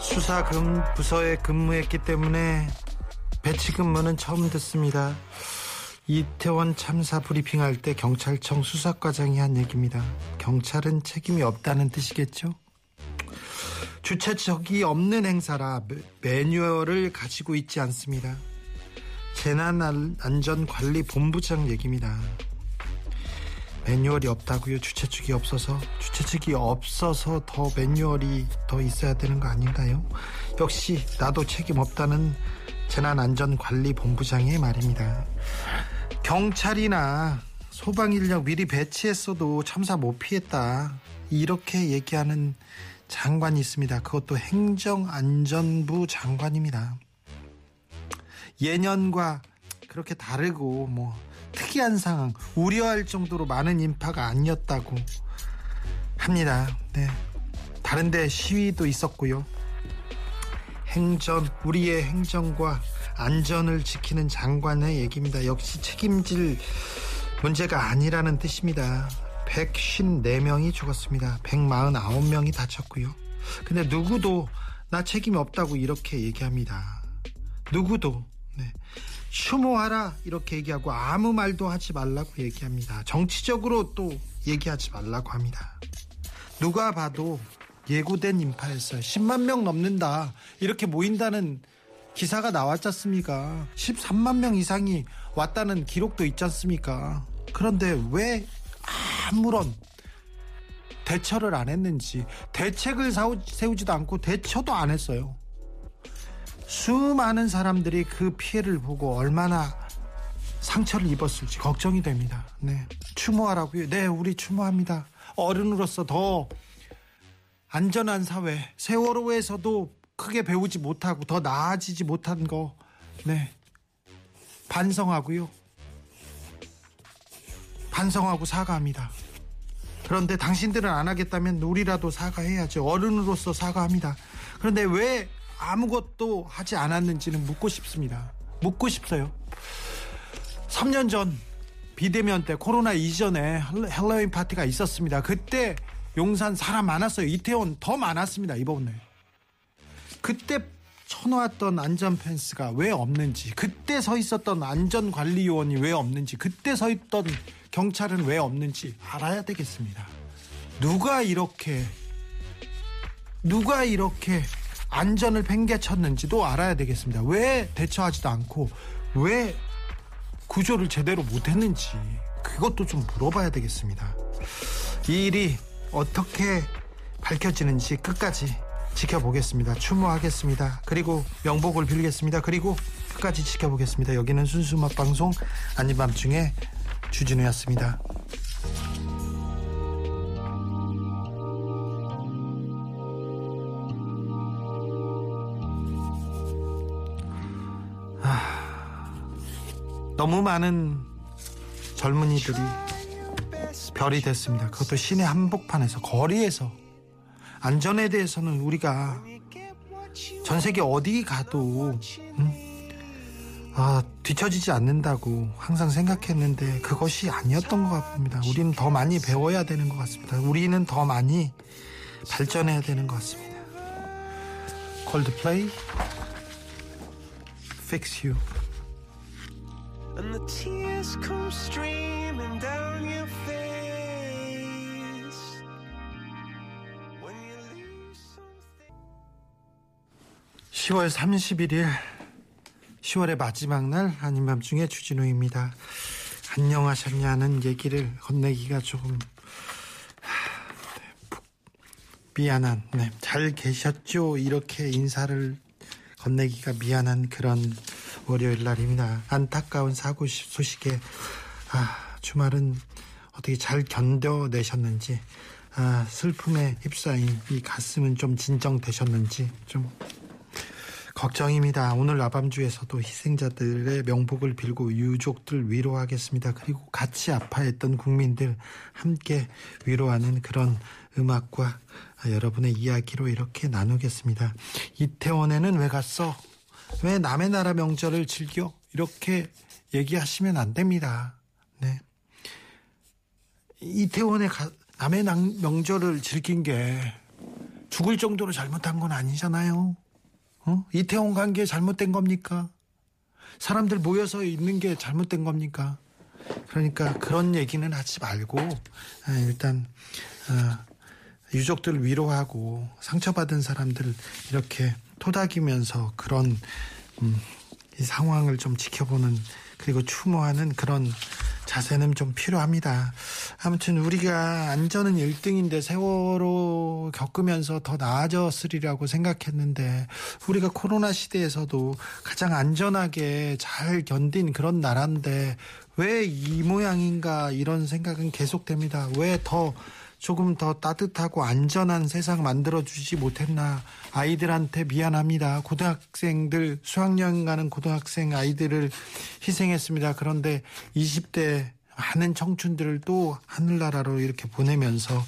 수사 금 부서에 근무했기 때문에 배치 근무는 처음 듣습니다. 이태원 참사 브리핑할 때 경찰청 수사과장이 한 얘기입니다. 경찰은 책임이 없다는 뜻이겠죠? 주최적이 없는 행사라 매- 매뉴얼을 가지고 있지 않습니다. 재난안전관리본부장 얘기입니다. 매뉴얼이 없다고요. 주최 측이 없어서 주최 측이 없어서 더 매뉴얼이 더 있어야 되는 거 아닌가요? 역시 나도 책임 없다는 재난안전관리본부장의 말입니다. 경찰이나 소방 인력 미리 배치했어도 참사 못 피했다. 이렇게 얘기하는 장관이 있습니다. 그것도 행정안전부 장관입니다. 예년과 그렇게 다르고 뭐 특이한 상황, 우려할 정도로 많은 인파가 아니었다고 합니다. 네. 다른데 시위도 있었고요. 행전, 우리의 행정과 안전을 지키는 장관의 얘기입니다. 역시 책임질 문제가 아니라는 뜻입니다. 154명이 죽었습니다. 149명이 다쳤고요. 근데 누구도 나 책임이 없다고 이렇게 얘기합니다. 누구도 네. 추모하라 이렇게 얘기하고 아무 말도 하지 말라고 얘기합니다. 정치적으로 또 얘기하지 말라고 합니다. 누가 봐도 예고된 인파였어요. 10만 명 넘는다 이렇게 모인다는 기사가 나왔지 않습니까? 13만 명 이상이 왔다는 기록도 있지 않습니까? 그런데 왜 아무런 대처를 안 했는지 대책을 세우지도 않고 대처도 안 했어요. 수많은 사람들이 그 피해를 보고 얼마나 상처를 입었을지 걱정이 됩니다. 네. 추모하라고요. 네, 우리 추모합니다. 어른으로서 더 안전한 사회, 세월호에서도 크게 배우지 못하고 더 나아지지 못한 거, 네. 반성하고요. 반성하고 사과합니다. 그런데 당신들은 안 하겠다면 우리라도 사과해야죠. 어른으로서 사과합니다. 그런데 왜 아무것도 하지 않았는지는 묻고 싶습니다. 묻고 싶어요. 3년 전 비대면 때 코로나 이전에 헬- 헬로윈 파티가 있었습니다. 그때 용산 사람 많았어요. 이태원 더 많았습니다. 이번에. 그때 쳐놓았던 안전 펜스가 왜 없는지, 그때 서 있었던 안전관리요원이 왜 없는지, 그때 서 있던 경찰은 왜 없는지 알아야 되겠습니다. 누가 이렇게 누가 이렇게 안전을 팽개쳤는지도 알아야 되겠습니다. 왜 대처하지도 않고 왜 구조를 제대로 못했는지 그것도 좀 물어봐야 되겠습니다. 이 일이 어떻게 밝혀지는지 끝까지 지켜보겠습니다. 추모하겠습니다. 그리고 명복을 빌겠습니다. 그리고 끝까지 지켜보겠습니다. 여기는 순수 음악 방송 아닌 밤중에 주진우였습니다. 너무 많은 젊은이들이 별이 됐습니다. 그것도 시내 한복판에서 거리에서 안전에 대해서는 우리가 전 세계 어디 가도 음, 아, 뒤처지지 않는다고 항상 생각했는데 그것이 아니었던 것 같습니다. 우리는 더 많이 배워야 되는 것 같습니다. 우리는 더 많이 발전해야 되는 것 같습니다. 콜드플레이 Fix You And the tears come streaming down your face when you lose something. 10월 31일 10월의 마지막 날 아닌 밤중에 주진우입니다. 안녕하셨냐는 얘기를 건네기가 조금 미안한 네, 잘 계셨죠 이렇게 인사를 건네기가 미안한 그런 월요일 날입니다. 안타까운 사고 시- 소식에 아, 주말은 어떻게 잘 견뎌내셨는지 아, 슬픔에 휩싸인 이 가슴은 좀 진정되셨는지 좀 걱정입니다. 오늘 아밤주에서도 희생자들의 명복을 빌고 유족들 위로하겠습니다. 그리고 같이 아파했던 국민들 함께 위로하는 그런 음악과 여러분의 이야기로 이렇게 나누겠습니다. 이태원에는 왜 갔어? 왜 남의 나라 명절을 즐겨? 이렇게 얘기하시면 안 됩니다. 네. 이태원에 가, 남의 낭- 명절을 즐긴 게 죽을 정도로 잘못한 건 아니잖아요. 어? 이태원 간 게 잘못된 겁니까? 사람들 모여서 있는 게 잘못된 겁니까? 그러니까 그런 얘기는 하지 말고 아, 일단 아, 유족들 위로하고 상처받은 사람들 이렇게 토닥이면서 그런 음, 이 상황을 좀 지켜보는 그리고 추모하는 그런 자세는 좀 필요합니다. 아무튼 우리가 안전은 1등인데 세월호 겪으면서 더 나아졌으리라고 생각했는데 우리가 코로나 시대에서도 가장 안전하게 잘 견딘 그런 나라인데 왜 이 모양인가 이런 생각은 계속됩니다. 왜더 조금 더 따뜻하고 안전한 세상 만들어주지 못했나 아이들한테 미안합니다. 고등학생들 수학여행 가는 고등학생 아이들을 희생했습니다. 그런데 20대 많은 청춘들을 또 하늘나라로 이렇게 보내면서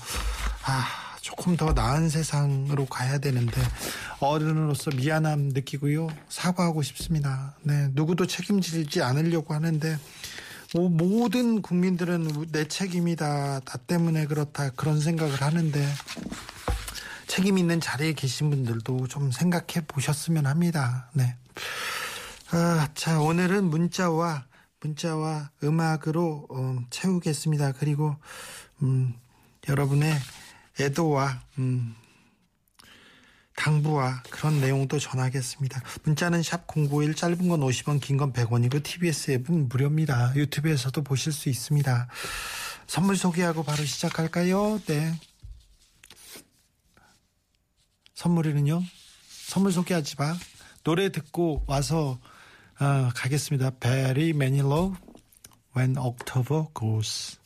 아 조금 더 나은 세상으로 가야 되는데 어른으로서 미안함 느끼고요 사과하고 싶습니다. 네 누구도 책임지지 않으려고 하는데 뭐 모든 국민들은 내 책임이다, 나 때문에 그렇다 그런 생각을 하는데 책임 있는 자리에 계신 분들도 좀 생각해 보셨으면 합니다. 네. 아, 자 오늘은 문자와 문자와 음악으로 어, 채우겠습니다. 그리고 음, 여러분의 애도와 음, 당부와 그런 내용도 전하겠습니다. 문자는 샵 091 짧은 건 50원 긴 건 100원이고 TBS 앱은 무료입니다. 유튜브에서도 보실 수 있습니다. 선물 소개하고 바로 시작할까요? 네. 선물에는요. 선물 소개하지 마. 노래 듣고 와서 어, 가겠습니다. Very Manilow When October Goes.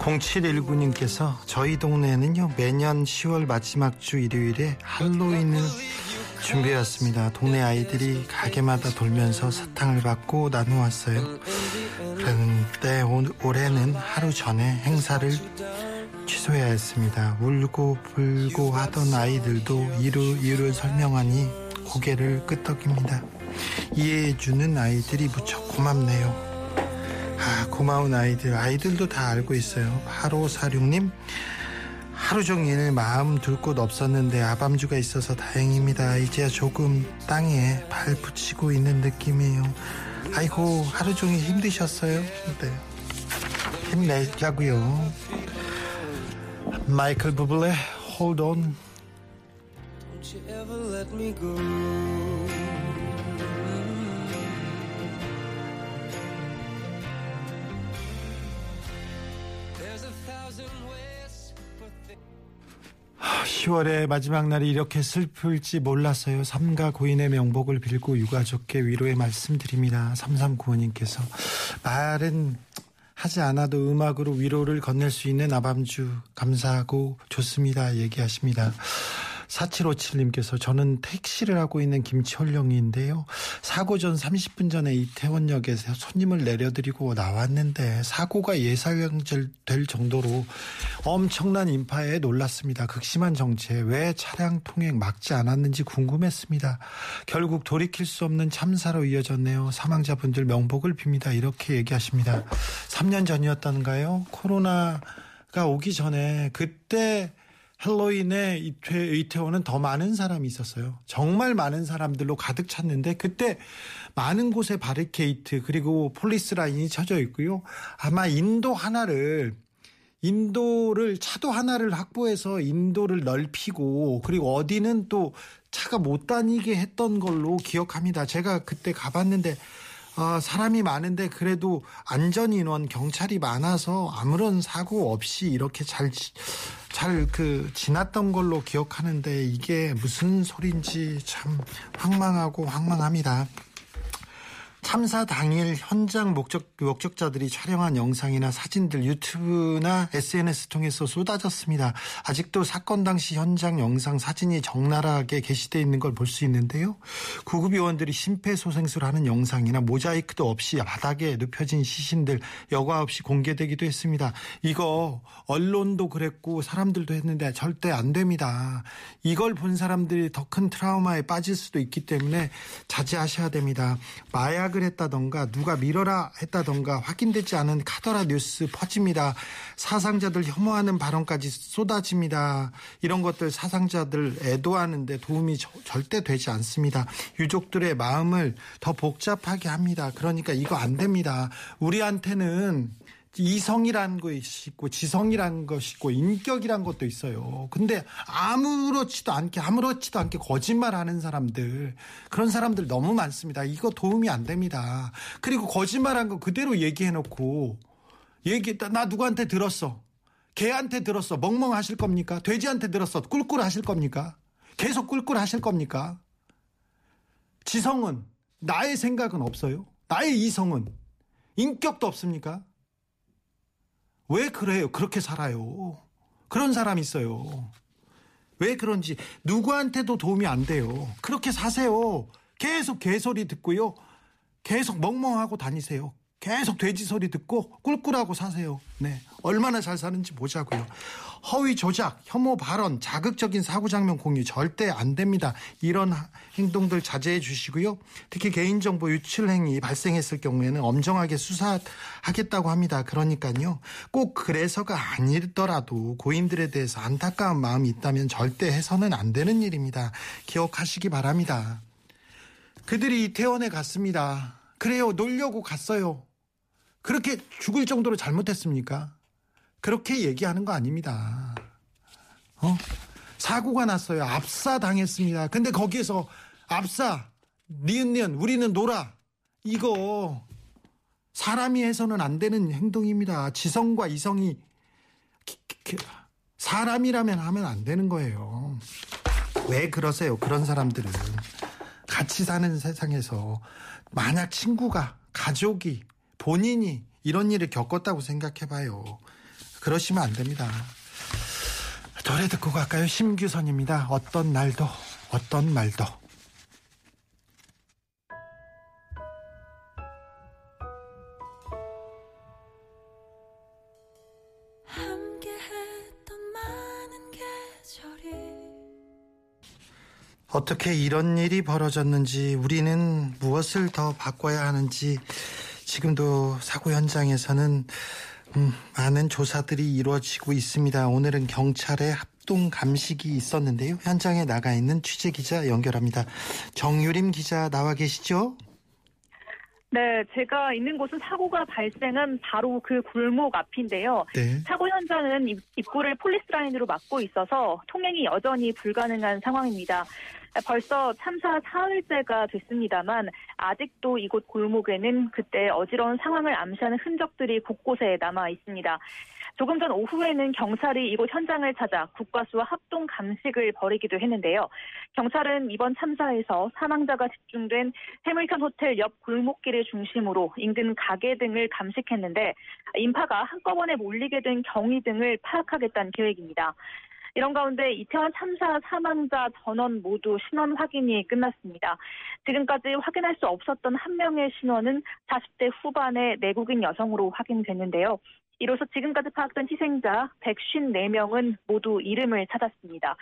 0719님께서 저희 동네에는요 매년 10월 마지막 주 일요일에 할로윈을 준비해왔습니다. 동네 아이들이 가게마다 돌면서 사탕을 받고 나누었어요. 그런데 올- 올해는 하루 전에 행사를 취소해야 했습니다. 울고 불고 하던 아이들도 이유, 이유를 설명하니 고개를 끄덕입니다. 이해해주는 아이들이 무척 고맙네요. 아, 고마운 아이들. 아이들도 다 알고 있어요. 8546님, 하루 종일 마음 둘 곳 없었는데 아밤주가 있어서 다행입니다. 이제 조금 땅에 발 붙이고 있는 느낌이에요. 아이고, 하루 종일 힘드셨어요? 네. 힘내자고요. 마이클 부블레, hold on. 10월의 마지막 날이 이렇게 슬플지 몰랐어요. 삼가 고인의 명복을 빌고 유가족께 위로의 말씀드립니다. 3395님께서 말은 하지 않아도 음악으로 위로를 건넬 수 있는 아밤주 감사하고 좋습니다. 얘기하십니다. 4757님께서 저는 택시를 하고 있는 김철령인데요. 사고 전 30분 전에 이태원역에서 손님을 내려드리고 나왔는데 사고가 예상될 정도로 엄청난 인파에 놀랐습니다. 극심한 정체 왜 차량 통행 막지 않았는지 궁금했습니다. 결국 돌이킬 수 없는 참사로 이어졌네요. 사망자분들 명복을 빕니다. 이렇게 얘기하십니다. 3년 전이었던가요? 코로나 가 오기 전에 그때 헬로윈에 이태, 이태원은 더 많은 사람이 있었어요. 정말 많은 사람들로 가득 찼는데 그때 많은 곳에 바리케이트 그리고 폴리스 라인이 쳐져 있고요. 아마 인도 하나를 인도를 차도 하나를 확보해서 인도를 넓히고 그리고 어디는 또 차가 못 다니게 했던 걸로 기억합니다. 제가 그때 가봤는데 아, 사람이 많은데 그래도 안전 인원 경찰이 많아서 아무런 사고 없이 이렇게 잘 잘 그 지났던 걸로 기억하는데 이게 무슨 소린지 참 황망하고 황망합니다. 참사 당일 현장 목적, 목적자들이 촬영한 영상이나 사진들 유튜브나 SNS 통해서 쏟아졌습니다. 아직도 사건 당시 현장 영상 사진이 적나라하게 게시되어 있는 걸 볼 수 있는데요. 구급 요원들이 심폐소생술 하는 영상이나 모자이크도 없이 바닥에 눕혀진 시신들 여과 없이 공개되기도 했습니다. 이거 언론도 그랬고 사람들도 했는데 절대 안 됩니다. 이걸 본 사람들이 더 큰 트라우마에 빠질 수도 있기 때문에 자제하셔야 됩니다. 마약 마약을 했다던가 누가 밀어라 했다던가 확인되지 않은 카더라 뉴스 퍼집니다. 사상자들 혐오하는 발언까지 쏟아집니다. 이런 것들 사상자들 애도하는데 도움이 저, 절대 되지 않습니다. 유족들의 마음을 더 복잡하게 합니다. 그러니까 이거 안 됩니다. 우리한테는 이성이라는 것이 있고 지성이라는 것이 있고 인격이라는 것도 있어요. 근데 아무렇지도 않게 아무렇지도 않게 거짓말하는 사람들 그런 사람들 너무 많습니다. 이거 도움이 안 됩니다. 그리고 거짓말한 거 그대로 얘기해놓고 얘기했다 나 누구한테 들었어. 개한테 들었어. 멍멍하실 겁니까? 돼지한테 들었어. 꿀꿀하실 겁니까? 계속 꿀꿀하실 겁니까? 지성은 나의 생각은 없어요. 나의 이성은 인격도 없습니까? 왜 그래요? 그렇게 살아요. 그런 사람이 있어요. 왜 그런지 누구한테도 도움이 안 돼요. 그렇게 사세요. 계속 개소리 듣고요. 계속 멍멍하고 다니세요. 계속 돼지 소리 듣고 꿀꿀하고 사세요. 네. 얼마나 잘 사는지 보자고요. 허위 조작, 혐오 발언, 자극적인 사고 장면 공유 절대 안 됩니다. 이런 행동들 자제해 주시고요. 특히 개인정보 유출 행위 발생했을 경우에는 엄정하게 수사하겠다고 합니다. 그러니까요. 꼭 그래서가 아니더라도 고인들에 대해서 안타까운 마음이 있다면 절대 해서는 안 되는 일입니다. 기억하시기 바랍니다. 그들이 이태원에 갔습니다. 그래요. 놀려고 갔어요. 그렇게 죽을 정도로 잘못했습니까? 그렇게 얘기하는 거 아닙니다. 어? 사고가 났어요. 압사 당했습니다. 근데 거기에서 압사, 니은니은, 우리는 놀아. 이거 사람이 해서는 안 되는 행동입니다. 지성과 이성이 사람이라면 하면 안 되는 거예요. 왜 그러세요? 그런 사람들은 같이 사는 세상에서 만약 친구가 가족이 본인이 이런 일을 겪었다고 생각해 봐요. 그러시면 안 됩니다. 노래 듣고 갈까요? 심규선입니다. 어떤 날도, 어떤 말도. 어떻게 이런 일이 벌어졌는지, 우리는 무엇을 더 바꿔야 하는지, 지금도 사고 현장에서는 음, 많은 조사들이 이루어지고 있습니다. 오늘은 경찰의 합동 감식이 있었는데요. 현장에 나가 있는 취재 기자 연결합니다. 정유림 기자 나와 계시죠? 네, 제가 있는 곳은 사고가 발생한 바로 그 골목 앞인데요. 네. 사고 현장은 입구를 폴리스 라인으로 막고 있어서 통행이 여전히 불가능한 상황입니다. 벌써 참사 사흘째가 됐습니다만 아직도 이곳 골목에는 그때 어지러운 상황을 암시하는 흔적들이 곳곳에 남아 있습니다. 조금 전 오후에는 경찰이 이곳 현장을 찾아 국과수와 합동 감식을 벌이기도 했는데요. 경찰은 이번 참사에서 사망자가 집중된 해밀턴 호텔 옆 골목길을 중심으로 인근 가게 등을 감식했는데 인파가 한꺼번에 몰리게 된 경위 등을 파악하겠다는 계획입니다. 이런 가운데 이태원 참사 사망자 전원 모두 신원 확인이 끝났습니다. 지금까지 확인할 수 없었던 한 명의 신원은 40대 후반의 내국인 여성으로 확인됐는데요. 이로써 지금까지 파악된 희생자 154명은 모두 이름을 찾았습니다.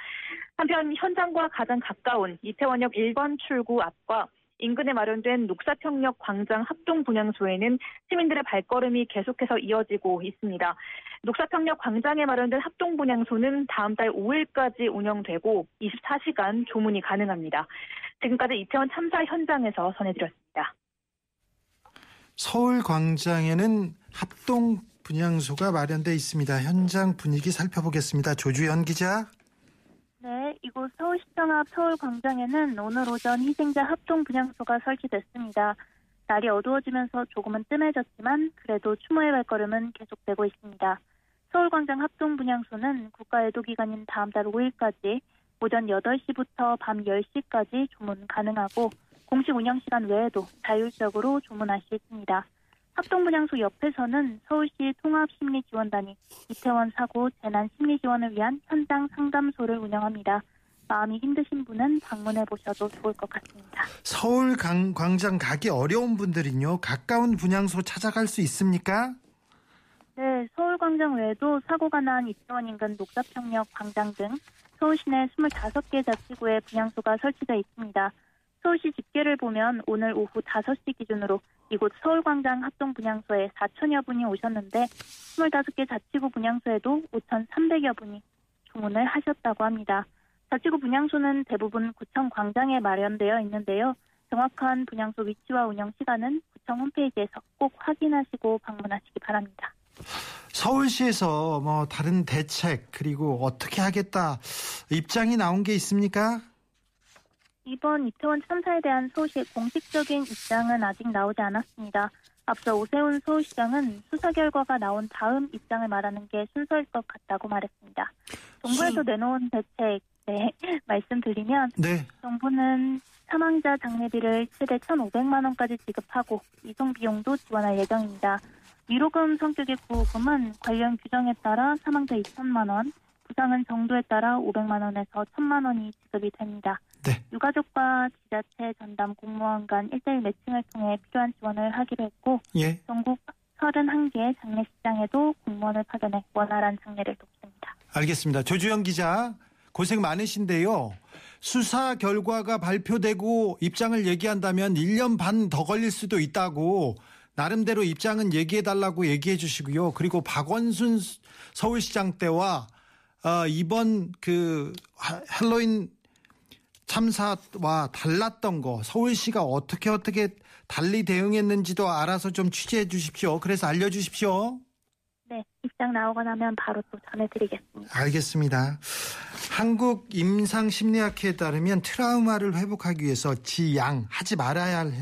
한편 현장과 가장 가까운 이태원역 1번 출구 앞과 인근에 마련된 녹사평역 광장 합동 분향소에는 시민들의 발걸음이 계속해서 이어지고 있습니다. 녹사평역 광장에 마련된 합동 분향소는 다음 달 5일까지 운영되고 24시간 조문이 가능합니다. 지금까지 이태원 참사 현장에서 전해드렸습니다. 서울 광장에는 합동 분향소가 마련돼 있습니다. 현장 분위기 살펴보겠습니다. 조주현 기자. 네, 이곳 서울시청 앞 서울광장에는 오늘 오전 희생자 합동 분향소가 설치됐습니다. 날이 어두워지면서 조금은 뜸해졌지만 그래도 추모의 발걸음은 계속되고 있습니다. 서울광장 합동 분향소는 국가 애도 기간인 다음 달 5일까지 오전 8시부터 밤 10시까지 조문 가능하고 공식 운영 시간 외에도 자율적으로 조문할 수 있습니다. 합동분향소 옆에서는 서울시 통합심리지원단이 이태원 사고 재난 심리지원을 위한 현장 상담소를 운영합니다. 마음이 힘드신 분은 방문해 보셔도 좋을 것 같습니다. 서울 강, 광장 가기 어려운 분들은요, 가까운 분향소 찾아갈 수 있습니까? 네, 서울 광장 외에도 사고가 난 이태원 인근 녹사평역 광장 등 서울 시내 25개 자치구에 분향소가 설치되어 있습니다. 서울시 집계를 보면 오늘 오후 5시 기준으로 이곳 서울광장 합동분향소에 4천여 분이 오셨는데 25개 자치구 분향소에도 5,300여 분이 주문을 하셨다고 합니다. 자치구 분향소는 대부분 구청 광장에 마련되어 있는데요. 정확한 분향소 위치와 운영 시간은 구청 홈페이지에서 꼭 확인하시고 방문하시기 바랍니다. 서울시에서 뭐 다른 대책 그리고 어떻게 하겠다 입장이 나온 게 있습니까? 이번 이태원 참사에 대한 서울시의 공식적인 입장은 아직 나오지 않았습니다. 앞서 오세훈 서울시장은 수사 결과가 나온 다음 입장을 말하는 게 순서일 것 같다고 말했습니다. 정부에서 내놓은 대책 네, 말씀드리면 네. 정부는 사망자 장례비를 최대 1,500만 원까지 지급하고 이송 비용도 지원할 예정입니다. 위로금 성격의 구호금은 관련 규정에 따라 사망자 2천만 원, 부상은 정도에 따라 500만 원에서 1,000만 원이 지급이 됩니다. 네. 유가족과 지자체 전담 공무원 간 1대1 매칭을 통해 필요한 지원을 하기로 했고 예. 전국 31개 장례식장에도 공무원을 파견해 원활한 장례를 돕습니다. 알겠습니다. 조주영 기자 고생 많으신데요. 수사 결과가 발표되고 입장을 얘기한다면 1년 반 더 걸릴 수도 있다고 나름대로 입장은 얘기해 달라고 얘기해 주시고요. 그리고 박원순 서울시장 때와 어, 이번 그 할로윈 참사와 달랐던 거 서울시가 어떻게 어떻게 달리 대응했는지도 알아서 좀 취재해 주십시오. 그래서 알려 주십시오. 네, 입장 나오고 나면 바로 또 전해드리겠습니다. 알겠습니다. 한국 임상심리학회에 따르면 트라우마를 회복하기 위해서 지양 하지 말아야 할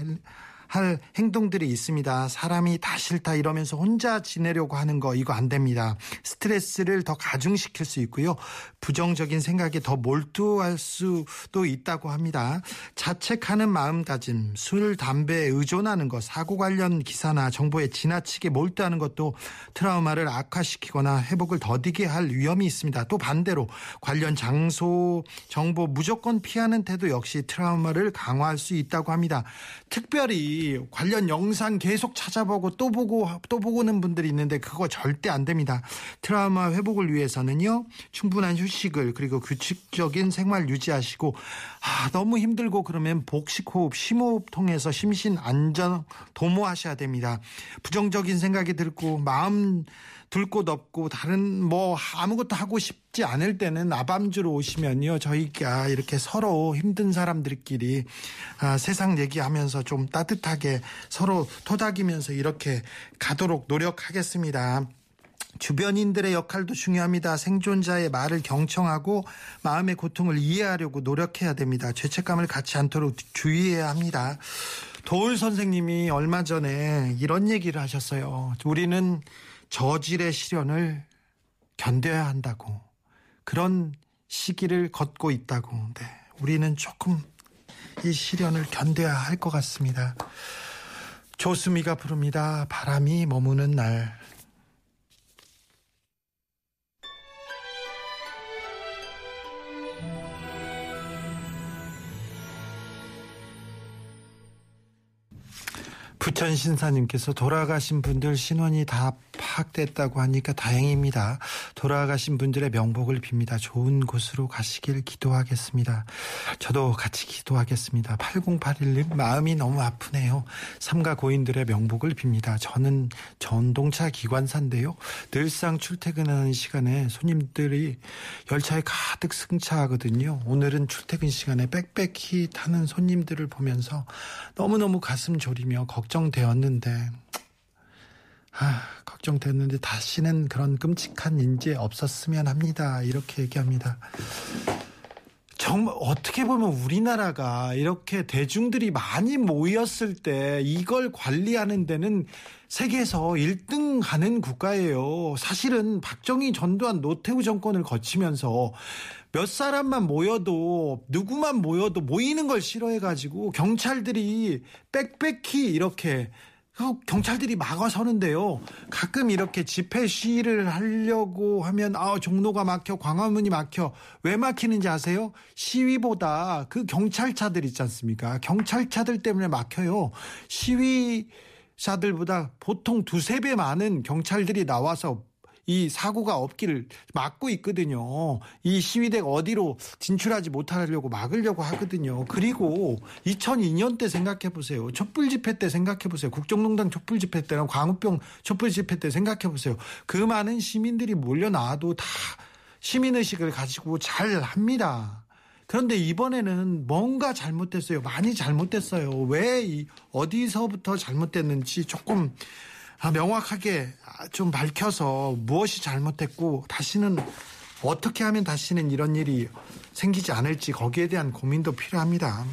할 행동들이 있습니다. 사람이 다 싫다 이러면서 혼자 지내려고 하는 거 이거 안 됩니다. 스트레스를 더 가중시킬 수 있고요. 부정적인 생각에 더 몰두할 수도 있다고 합니다. 자책하는 마음가짐, 술, 담배에 의존하는 것, 사고 관련 기사나 정보에 지나치게 몰두하는 것도 트라우마를 악화시키거나 회복을 더디게 할 위험이 있습니다. 또 반대로 관련 장소, 정보 무조건 피하는 태도 역시 트라우마를 강화할 수 있다고 합니다. 특별히 관련 영상 계속 찾아보고 또 보고 또 보고는 분들이 있는데 그거 절대 안 됩니다. 트라우마 회복을 위해서는요. 충분한 휴식을 그리고 규칙적인 생활 유지하시고 아, 너무 힘들고 그러면 복식 호흡, 심호흡 통해서 심신 안전 도모하셔야 됩니다. 부정적인 생각이 들고 마음 둘곳 없고 다른 뭐 아무것도 하고 싶지 않을 때는 아밤주로 오시면요 저희가 이렇게 서로 힘든 사람들끼리 아, 세상 얘기하면서 좀 따뜻하게 서로 토닥이면서 이렇게 가도록 노력하겠습니다. 주변인들의 역할도 중요합니다. 생존자의 말을 경청하고 마음의 고통을 이해하려고 노력해야 됩니다. 죄책감을 갖지 않도록 주의해야 합니다. 도울 선생님이 얼마 전에 이런 얘기를 하셨어요. 우리는 저질의 시련을 견뎌야 한다고 그런 시기를 걷고 있다고. 네, 우리는 조금 이 시련을 견뎌야 할 것 같습니다. 조수미가 부릅니다. 바람이 머무는 날. 부천 신사님께서 돌아가신 분들 신원이 다 파악됐다고 하니까 다행입니다. 돌아가신 분들의 명복을 빕니다. 좋은 곳으로 가시길 기도하겠습니다. 저도 같이 기도하겠습니다. 8081님 마음이 너무 아프네요. 삼가 고인들의 명복을 빕니다. 저는 전동차 기관사인데요. 늘상 출퇴근하는 시간에 손님들이 열차에 가득 승차하거든요. 오늘은 출퇴근 시간에 빽빽히 타는 손님들을 보면서 너무너무 가슴 졸이며 걱정되었는데 아, 걱정됐는데 다시는 그런 끔찍한 인재 없었으면 합니다. 이렇게 얘기합니다. 정말 어떻게 보면 우리나라가 이렇게 대중들이 많이 모였을 때 이걸 관리하는 데는 세계에서 1등 하는 국가예요. 사실은 박정희 전두환 노태우 정권을 거치면서 몇 사람만 모여도 누구만 모여도 모이는 걸 싫어해 가지고 경찰들이 빽빽히 이렇게 경찰들이 막아서는데요. 가끔 이렇게 집회 시위를 하려고 하면 아 종로가 막혀 광화문이 막혀 왜 막히는지 아세요? 시위보다 그 경찰차들 있지 않습니까? 경찰차들 때문에 막혀요. 시위 자들보다 보통 두세 배 많은 경찰들이 나와서 이 사고가 없기를 막고 있거든요. 이 시위대가 어디로 진출하지 못하려고 막으려고 하거든요. 그리고 2002년 때 생각해 보세요. 촛불 집회 때 생각해 보세요. 국정농단 촛불 집회 때나 광우병 촛불 집회 때 생각해 보세요. 그 많은 시민들이 몰려 나와도 다 시민의식을 가지고 잘 합니다. 그런데 이번에는 뭔가 잘못됐어요. 많이 잘못됐어요. 왜 어디서부터 잘못됐는지 조금 아, 명확하게 좀 밝혀서 무엇이 잘못됐고 다시는 어떻게 하면 다시는 이런 일이 생기지 않을지 거기에 대한 고민도 필요합니다.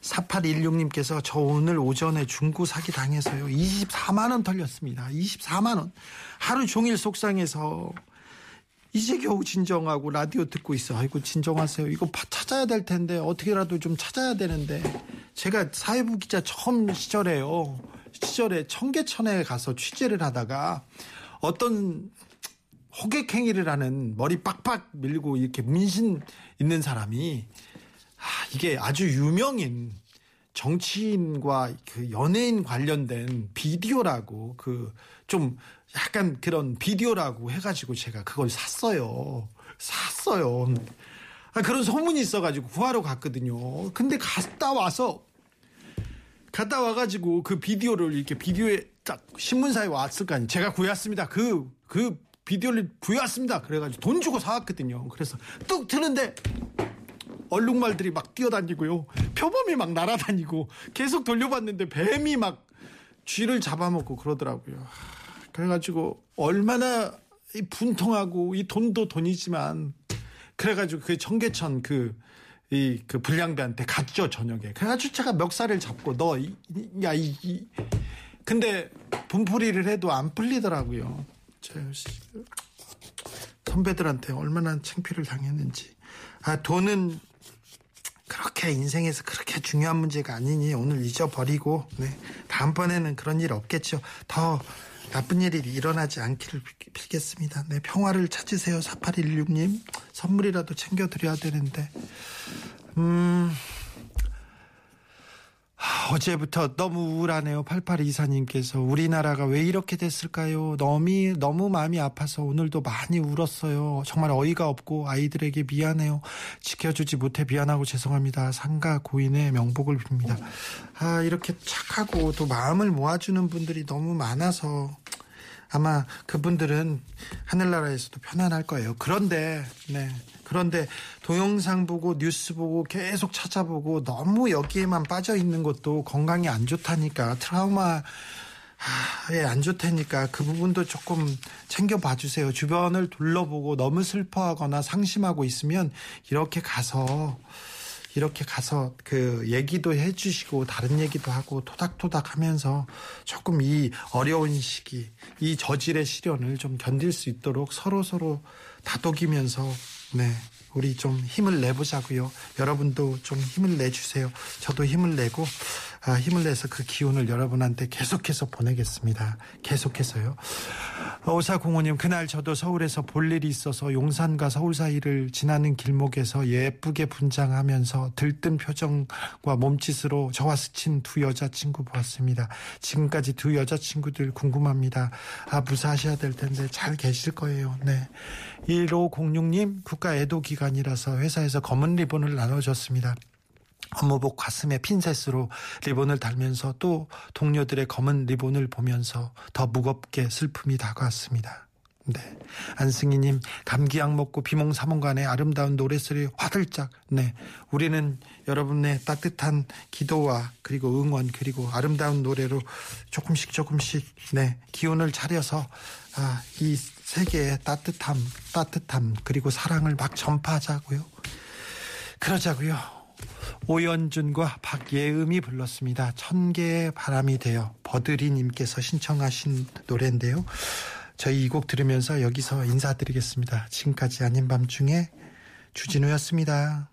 4816님께서 저 오늘 오전에 중고 사기 당해서요. 24만원 털렸습니다. 24만원. 하루 종일 속상해서 이제 겨우 진정하고 라디오 듣고 있어. 아이고, 진정하세요. 이거 찾아야 될 텐데, 어떻게라도 좀 찾아야 되는데. 제가 사회부 기자 처음 시절에요. 시절에 청계천에 가서 취재를 하다가 어떤 호객행위를 하는 머리 빡빡 밀고 이렇게 문신 있는 사람이 아, 이게 아주 유명인 정치인과 그 연예인 관련된 비디오라고 그 좀 약간 그런 비디오라고 해가지고 제가 그걸 샀어요. 샀어요. 아, 그런 소문이 있어가지고 구하러 갔거든요. 근데 갔다 와서 갔다 와가지고 그 비디오를 이렇게 비디오에 딱 신문사에 왔을 거 아니에요. 제가 구해왔습니다. 그, 그 비디오를 구해왔습니다. 그래가지고 돈 주고 사왔거든요. 그래서 뚝 트는데 얼룩말들이 막 뛰어다니고요. 표범이 막 날아다니고 계속 돌려봤는데 뱀이 막 쥐를 잡아먹고 그러더라고요. 그래가지고 얼마나 분통하고 이 돈도 돈이지만 그래가지고 그 청계천 그 이 그 불량배한테 갔죠 저녁에. 그래가지고 제가 멱살을 잡고 너 야 이 이, 근데 분풀이를 해도 안 풀리더라고요. 제 선배들한테 얼마나 창피를 당했는지. 아 돈은 그렇게 인생에서 그렇게 중요한 문제가 아니니 오늘 잊어버리고 네 다음번에는 그런 일 없겠죠. 더 나쁜 일이 일어나지 않기를 빌겠습니다. 네, 평화를 찾으세요. 4816님. 선물이라도 챙겨드려야 되는데. 음, 어제부터 너무 우울하네요. 8824님께서 우리나라가 왜 이렇게 됐을까요? 너무 너무 마음이 아파서 오늘도 많이 울었어요. 정말 어이가 없고 아이들에게 미안해요. 지켜주지 못해 미안하고 죄송합니다. 상가 고인의 명복을 빕니다. 아 이렇게 착하고 또 마음을 모아주는 분들이 너무 많아서 아마 그분들은 하늘나라에서도 편안할 거예요. 그런데 네. 그런데 동영상 보고 뉴스 보고 계속 찾아보고 너무 여기에만 빠져 있는 것도 건강에 안 좋다니까 트라우마 예, 안 좋다니까 그 부분도 조금 챙겨봐 주세요. 주변을 둘러보고 너무 슬퍼하거나 상심하고 있으면 이렇게 가서 이렇게 가서 그 얘기도 해주시고 다른 얘기도 하고 토닥토닥 하면서 조금 이 어려운 시기, 이 저질의 시련을 좀 견딜 수 있도록 서로 서로 다독이면서 네. 우리 좀 힘을 내보자고요. 여러분도 좀 힘을 내주세요. 저도 힘을 내고 아, 힘을 내서 그 기운을 여러분한테 계속해서 보내겠습니다. 계속해서요. 오사공호님, 그날 저도 서울에서 볼 일이 있어서 용산과 서울 사이를 지나는 길목에서 예쁘게 분장하면서 들뜬 표정과 몸짓으로 저와 스친 두 여자친구 보았습니다. 지금까지 두 여자친구들 궁금합니다. 아, 무사하셔야 될 텐데 잘 계실 거예요. 네. 1506님, 국가 애도 기간이라서 회사에서 검은 리본을 나눠줬습니다. 업무복 가슴에 핀셋으로 리본을 달면서 또 동료들의 검은 리본을 보면서 더 무겁게 슬픔이 다가왔습니다. 네. 안승희님, 감기약 먹고 비몽사몽간에 아름다운 노래소리 화들짝. 네. 우리는 여러분의 따뜻한 기도와 그리고 응원 그리고 아름다운 노래로 조금씩 조금씩 네. 기운을 차려서 아, 이 세계의 따뜻함, 따뜻함 그리고 사랑을 막 전파하자고요. 그러자고요. 오연준과 박예음이 불렀습니다. 천 개의 바람이 되어 버드리님께서 신청하신 노래인데요. 저희 이 곡 들으면서 여기서 인사드리겠습니다. 지금까지 아닌 밤중에 주진우였습니다.